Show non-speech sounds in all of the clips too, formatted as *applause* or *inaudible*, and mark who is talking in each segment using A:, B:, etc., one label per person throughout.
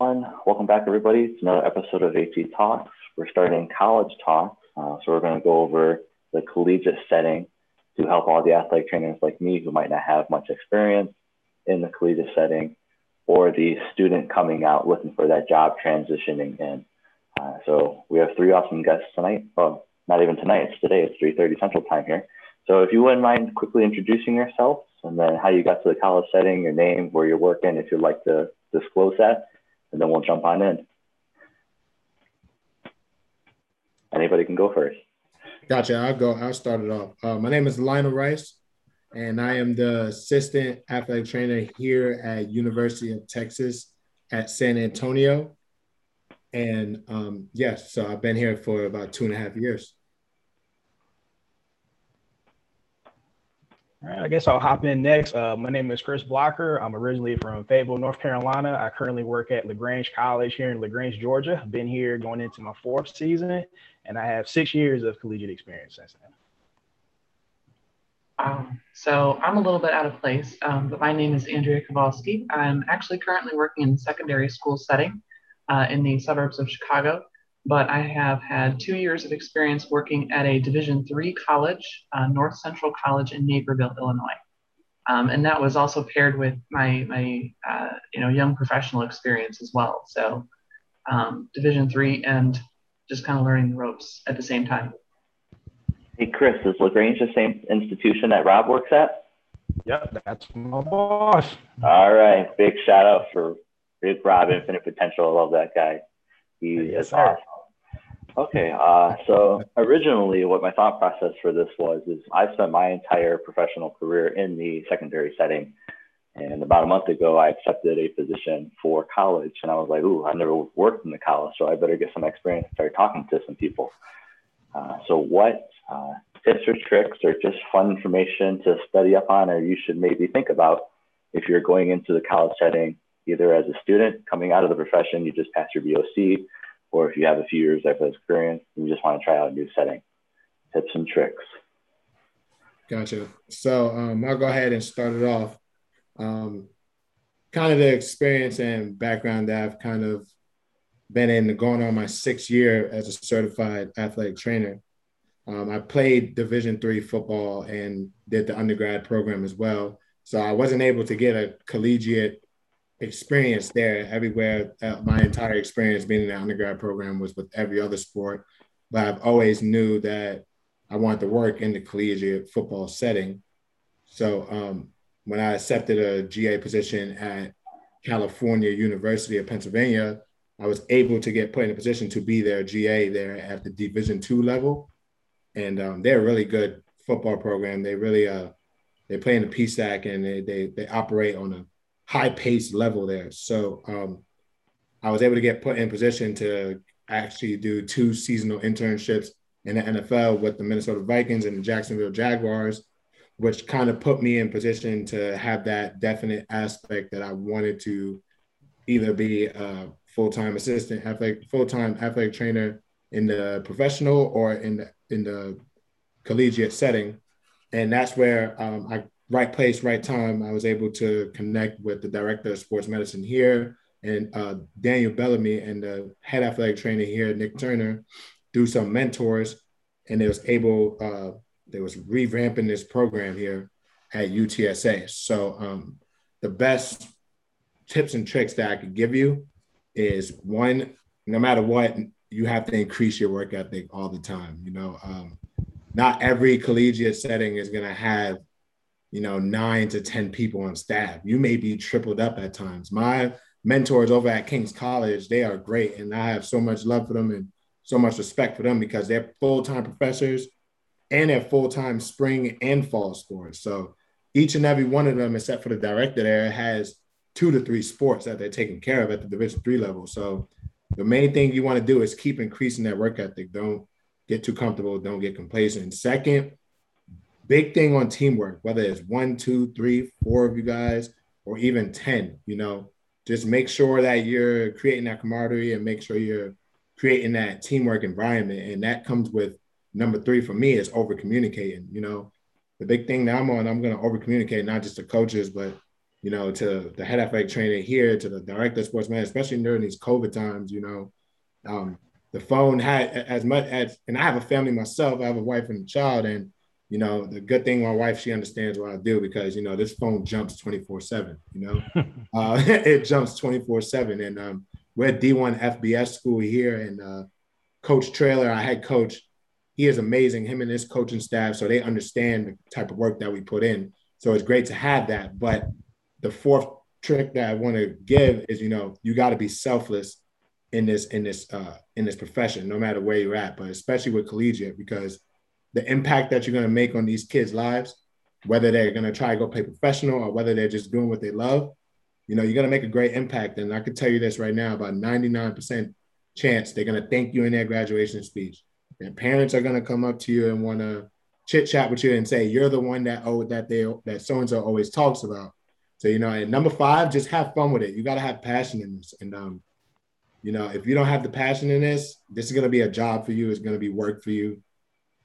A: Welcome back, everybody, It's another episode of AT Talks. We're starting college talk, uh, so we're going to go over the collegiate setting to help all the athletic trainers like me who might not have much experience in the collegiate setting or the student coming out looking for that job transitioning in. Uh, so we have three awesome guests tonight. Well, not even tonight, it's today. It's 3.30 Central Time here. So if you wouldn't mind quickly introducing yourselves and then how you got to the college setting, your name, where you're working, if you'd like to disclose that, and then we'll jump on in. Anybody can go first.
B: Gotcha. I'll go. I'll start it off. Uh, my name is Lionel Rice, and I am the assistant athletic trainer here at University of Texas at San Antonio. And um, yes, so I've been here for about two and a half years.
C: All right, I guess I'll hop in next. Uh, my name is Chris Blocker. I'm originally from Fayetteville, North Carolina. I currently work at LaGrange College here in LaGrange, Georgia. I've been here going into my fourth season, and I have six years of collegiate experience since then.
D: Um, so I'm a little bit out of place, um, but my name is Andrea Kowalski. I'm actually currently working in secondary school setting uh, in the suburbs of Chicago but I have had two years of experience working at a Division three college, uh, North Central College in Naperville, Illinois. Um, and that was also paired with my, my uh, you know, young professional experience as well. So um, Division three and just kind of learning the ropes at the same time.
A: Hey, Chris, is LaGrange the same institution that Rob works at?
C: Yep, that's my boss.
A: All right. Big shout out for Big Rob, Infinite Potential. I love that guy. He's yes, awesome. Okay, uh, so originally, what my thought process for this was is I've spent my entire professional career in the secondary setting, and about a month ago, I accepted a position for college, and I was like, "Ooh, I've never worked in the college, so I better get some experience." and Start talking to some people. Uh, so, what uh, tips or tricks or just fun information to study up on, or you should maybe think about if you're going into the college setting, either as a student coming out of the profession, you just passed your BOC or if you have a few years of experience and you just want to try out a new setting, tips and tricks.
B: Gotcha. So um, I'll go ahead and start it off. Um, kind of the experience and background that I've kind of been in going on my sixth year as a certified athletic trainer. Um, I played Division three football and did the undergrad program as well. So I wasn't able to get a collegiate experience there everywhere. Uh, my entire experience being in the undergrad program was with every other sport, but I've always knew that I wanted to work in the collegiate football setting. So um, when I accepted a GA position at California University of Pennsylvania, I was able to get put in a position to be their GA there at the Division two level, and um, they're a really good football program. They really uh, they play in the PSAC and they they they operate on a high paced level there. So um, I was able to get put in position to actually do two seasonal internships in the NFL with the Minnesota Vikings and the Jacksonville Jaguars, which kind of put me in position to have that definite aspect that I wanted to either be a full-time assistant athletic, full-time athletic trainer in the professional or in the in the collegiate setting. And that's where um, I right place, right time, I was able to connect with the director of sports medicine here and uh, Daniel Bellamy and the head athletic trainer here, Nick Turner, through some mentors, and they was able, uh, they was revamping this program here at UTSA. So um, the best tips and tricks that I could give you is one, no matter what, you have to increase your work ethic all the time. You know, um, not every collegiate setting is going to have you know, nine to 10 people on staff. You may be tripled up at times. My mentors over at King's College, they are great. And I have so much love for them and so much respect for them because they're full time professors and they're full time spring and fall sports. So each and every one of them, except for the director there, has two to three sports that they're taking care of at the Division three level. So the main thing you want to do is keep increasing that work ethic. Don't get too comfortable. Don't get complacent. Second, big thing on teamwork, whether it's one, two, three, four of you guys, or even 10, you know, just make sure that you're creating that camaraderie and make sure you're creating that teamwork environment. And that comes with number three for me is over communicating. You know, the big thing that I'm on, I'm going to over communicate, not just to coaches, but you know, to the head athletic trainer here, to the director of sports man, especially during these COVID times, you know, um, the phone had as much as, and I have a family myself, I have a wife and a child, and you know, the good thing my wife, she understands what I do because, you know, this phone jumps 24 seven, you know, *laughs* uh, *laughs* it jumps 24 seven. And um, we're at D1 FBS school here and uh, coach Traylor, our head coach, he is amazing, him and his coaching staff. So they understand the type of work that we put in. So it's great to have that. But the fourth trick that I want to give is, you know, you got to be selfless in this, in this, uh, in this profession, no matter where you're at, but especially with collegiate, because the impact that you're going to make on these kids' lives, whether they're going to try to go play professional or whether they're just doing what they love, you know, you're going to make a great impact. And I can tell you this right now about 99% chance they're going to thank you in their graduation speech. Their parents are going to come up to you and want to chit chat with you and say, you're the one that, oh, that they, that so-and-so always talks about. So, you know, and number five, just have fun with it. You got to have passion in this. And, um, you know, if you don't have the passion in this, this is going to be a job for you. It's going to be work for you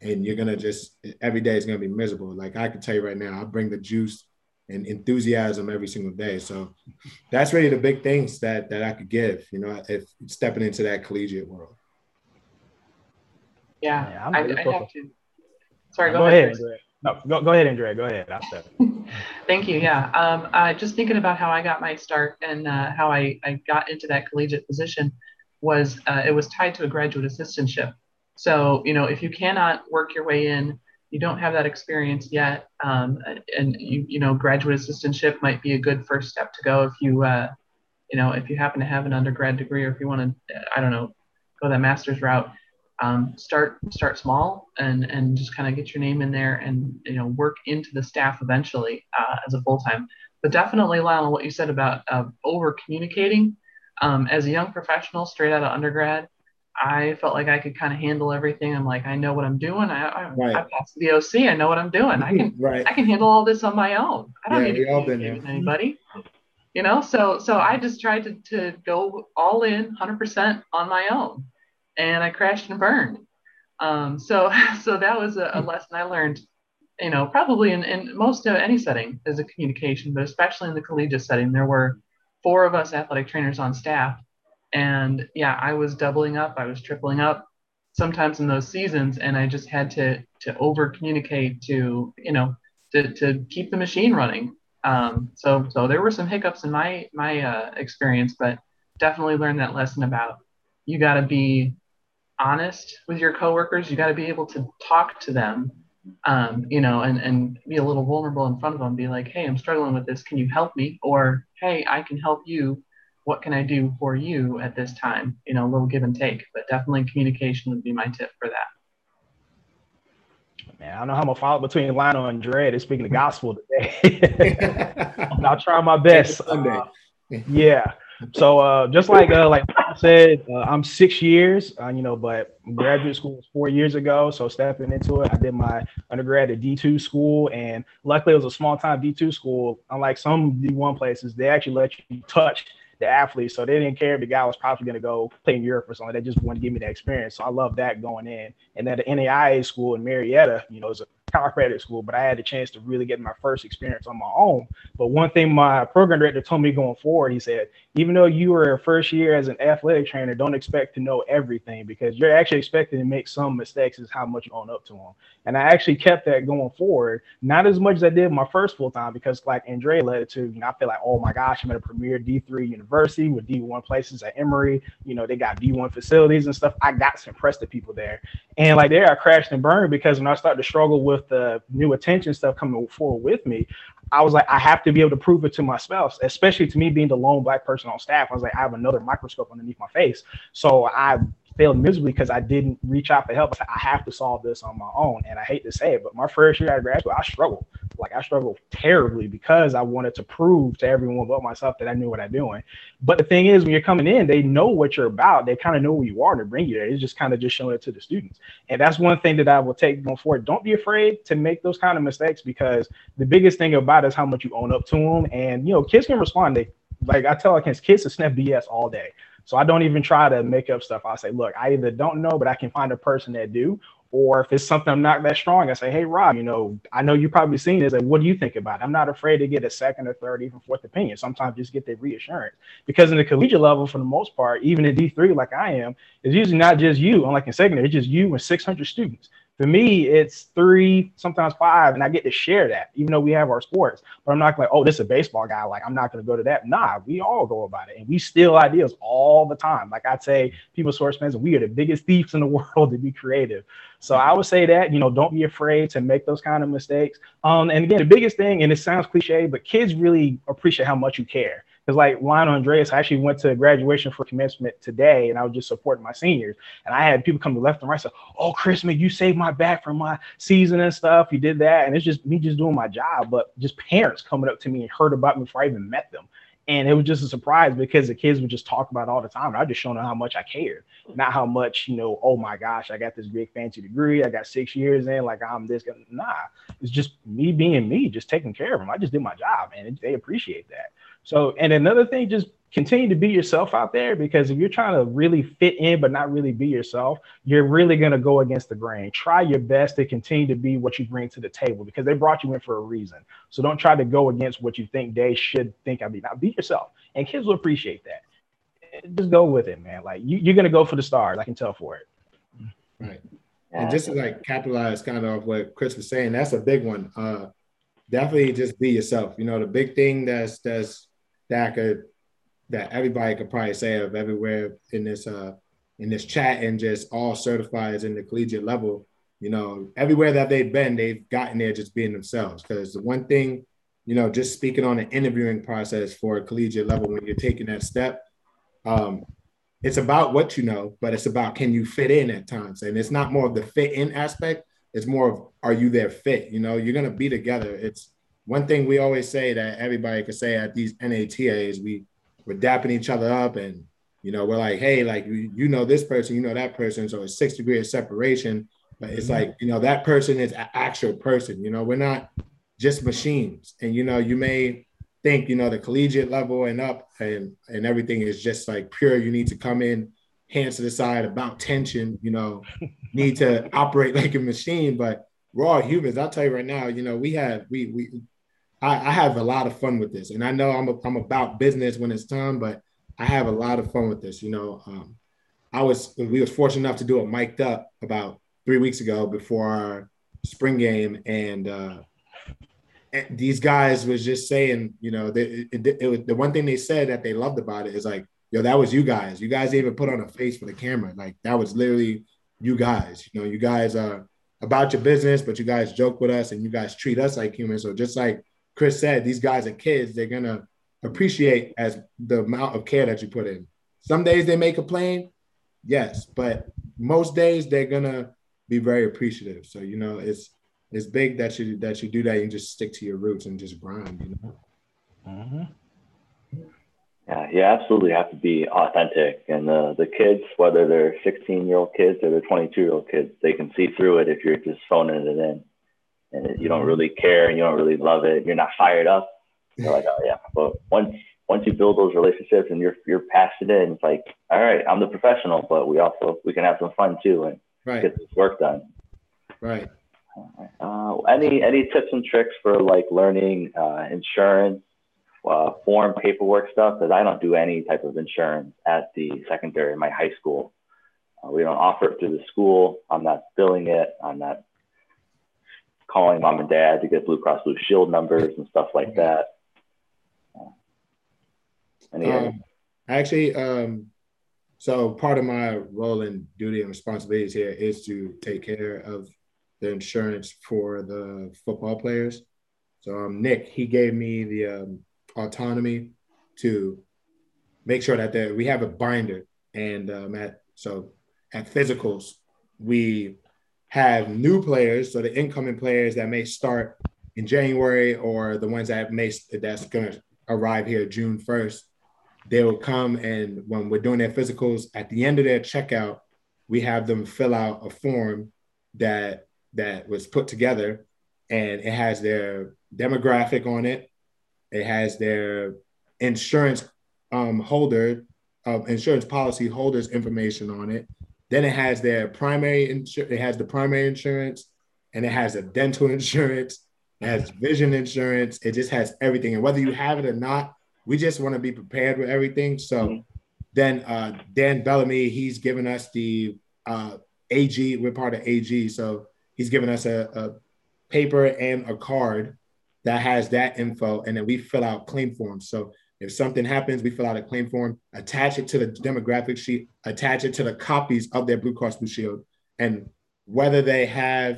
B: and you're gonna just every day is gonna be miserable. Like I can tell you right now, I bring the juice and enthusiasm every single day. So that's really the big things that that I could give. You know, if stepping into that collegiate world.
D: Yeah, yeah I, I have to. Sorry,
C: go, go ahead. ahead no, go, go ahead, Andrea. Go ahead. *laughs*
D: Thank you. Yeah. Um, uh, just thinking about how I got my start and uh, how I, I got into that collegiate position was uh, it was tied to a graduate assistantship. So, you know, if you cannot work your way in, you don't have that experience yet, um, and you, you know, graduate assistantship might be a good first step to go if you, uh, you know, if you happen to have an undergrad degree or if you want to, I don't know, go that master's route. Um, start start small and and just kind of get your name in there and you know work into the staff eventually uh, as a full time. But definitely, Lionel, what you said about uh, over communicating um, as a young professional straight out of undergrad I felt like I could kind of handle everything. I'm like, I know what I'm doing. I, I, right. I passed the OC. I know what I'm doing. I can, *laughs* right. I can handle all this on my own. I don't yeah, need to communicate with anybody. You know, so so I just tried to to go all in, 100% on my own, and I crashed and burned. Um, so *laughs* so that was a, a lesson I learned. You know, probably in, in most of any setting is a communication, but especially in the collegiate setting, there were four of us athletic trainers on staff and yeah, I was doubling up, I was tripling up sometimes in those seasons, and I just had to to over communicate to you know to to keep the machine running. Um, so so there were some hiccups in my my uh, experience, but definitely learned that lesson about you got to be honest with your coworkers. You got to be able to talk to them, um, you know, and and be a little vulnerable in front of them. Be like, hey, I'm struggling with this. Can you help me? Or hey, I can help you what can I do for you at this time? You know, a little give and take, but definitely communication would be my tip for that.
C: Man, I don't know how I'm gonna follow between Lionel and Dre. They're speaking the gospel today. *laughs* *laughs* I'll try my best. Uh, yeah. So uh, just like uh, like I said, uh, I'm six years, uh, you know, but graduate school was four years ago. So stepping into it, I did my undergrad at D2 school, and luckily it was a small time D2 school. Unlike some D1 places, they actually let you touch the athletes. So they didn't care if the guy was probably going to go play in Europe or something. They just wanted to give me the experience. So I love that going in. And then the NAIA school in Marietta, you know, is a chiropractic school, but I had the chance to really get my first experience on my own. But one thing my program director told me going forward, he said, even though you were a first year as an athletic trainer, don't expect to know everything because you're actually expected to make some mistakes is how much you own up to them. And I actually kept that going forward, not as much as I did my first full time because like Andre led it to, you know, I feel like, oh my gosh, I'm at a premier D3 university with D1 places at Emory, you know, they got D1 facilities and stuff. I got some impressive people there. And like there I crashed and burned because when I started to struggle with with the new attention stuff coming forward with me, I was like, I have to be able to prove it to my spouse, especially to me being the lone black person on staff. I was like, I have another microscope underneath my face. So I failed miserably because I didn't reach out for help. I, I have to solve this on my own. And I hate to say it, but my first year out of grad school, I struggled. Like I struggled terribly because I wanted to prove to everyone but myself that I knew what I'm doing. But the thing is, when you're coming in, they know what you're about. They kind of know who you are to bring you there. It's just kind of just showing it to the students. And that's one thing that I will take going forward. Don't be afraid to make those kind of mistakes because the biggest thing about is how much you own up to them. And you know, kids can respond. They like I tell kids, kids to snap BS all day. So I don't even try to make up stuff. I say, look, I either don't know, but I can find a person that do, Or if it's something I'm not that strong, I say, hey, Rob, you know, I know you've probably seen this. What do you think about it? I'm not afraid to get a second or third, even fourth opinion. Sometimes just get the reassurance. Because in the collegiate level, for the most part, even at D3, like I am, it's usually not just you, unlike in secondary, it's just you and 600 students. For me, it's three, sometimes five, and I get to share that, even though we have our sports. But I'm not like, oh, this is a baseball guy. Like, I'm not going to go to that. Nah, we all go about it, and we steal ideas all the time. Like I'd say, people source fans, we are the biggest thieves in the *laughs* world to be creative. So I would say that you know, don't be afraid to make those kind of mistakes. Um, and again, the biggest thing, and it sounds cliche, but kids really appreciate how much you care. Because like Juan Andreas, I actually went to graduation for commencement today, and I was just supporting my seniors. And I had people come to left and right, say, "Oh, Chris, man, you saved my back from my season and stuff. You did that." And it's just me just doing my job, but just parents coming up to me and heard about me before I even met them. And it was just a surprise because the kids would just talk about all the time. And I just showing them how much I cared, not how much, you know, oh my gosh, I got this big fancy degree. I got six years in, like I'm this. Nah, it's just me being me, just taking care of them. I just did my job and they appreciate that. So, and another thing, just continue to be yourself out there because if you're trying to really fit in but not really be yourself, you're really going to go against the grain. Try your best to continue to be what you bring to the table because they brought you in for a reason. So don't try to go against what you think they should think I be. Now be yourself, and kids will appreciate that. Just go with it, man. Like you, are going to go for the stars. I can tell for it.
B: Right. And just to like capitalize kind of what Chris was saying, that's a big one. Uh, definitely just be yourself. You know, the big thing that's that's that could that everybody could probably say of everywhere in this uh in this chat and just all certifieds in the collegiate level, you know, everywhere that they've been, they've gotten there just being themselves. Because the one thing, you know, just speaking on the interviewing process for a collegiate level when you're taking that step, um, it's about what you know, but it's about can you fit in at times. And it's not more of the fit in aspect, it's more of are you there fit? You know, you're gonna be together. It's one thing we always say that everybody could say at these NATAs, we we're dapping each other up and you know we're like hey like you, you know this person you know that person. So it's six degree of separation but it's mm-hmm. like you know that person is an actual person you know we're not just machines. And you know you may think you know the collegiate level and up and and everything is just like pure. You need to come in hands to the side about tension you know *laughs* need to operate like a machine. But we're all humans i'll tell you right now you know we have we we I, I, have a lot of fun with this, and I know I'm a, I'm about business when it's time, but I have a lot of fun with this. You know, um, I was we was fortunate enough to do it mic'd up about three weeks ago before our spring game, and, uh, and these guys was just saying, you know, it, it, it was, the one thing they said that they loved about it is like, yo, that was you guys. You guys even put on a face for the camera. Like that was literally you guys. You know, you guys are about your business, but you guys joke with us and you guys treat us like humans. So just like Chris said, these guys are kids. They're gonna appreciate as the amount of care that you put in. Some days they may complain, yes, but most days they're gonna be very appreciative. So you know, it's it's big that you that you do that. You just stick to your roots and just grind. You know.
A: Mm-hmm. Yeah, you absolutely have to be authentic, and the the kids, whether they're 16 year old kids or they're 22 year old kids, they can see through it if you're just phoning it in and you don't really care and you don't really love it, you're not fired up. You're like, oh yeah. But once once you build those relationships and you're you're passionate and it's like, all right, I'm the professional, but we also we can have some fun too and right. get this work done.
B: Right.
A: Uh, any any tips and tricks for like learning uh, insurance, uh, form paperwork stuff? Because I don't do any type of insurance at the secondary, in my high school. Uh, we don't offer it through the school. I'm not billing it. I'm not calling mom and dad to get Blue Cross Blue Shield numbers and stuff like that.
B: um, actually, um, so part of my role and duty and responsibilities here is to take care of the insurance for the football players. So um, Nick, he gave me the um, autonomy to make sure that we have a binder, and um, at so at physicals we have new players, so the incoming players that may start in January or the ones that may that's going to arrive here June 1st, they will come and when we're doing their physicals at the end of their checkout, we have them fill out a form that that was put together and it has their demographic on it. It has their insurance um, holder, uh, insurance policy holders information on it Then it has their primary insurance. It has the primary insurance, and it has a dental *laughs* insurance. It has vision insurance. It just has everything. And whether you have it or not, we just want to be prepared with everything. So mm-hmm. then uh, Dan Bellamy, he's given us the uh, AG. We're part of AG, so he's given us a, a paper and a card that has that info, and then we fill out claim forms. So if something happens, we fill out a claim form, attach it to the demographic sheet, attach it to the copies of their Blue Cross Blue Shield, and whether they have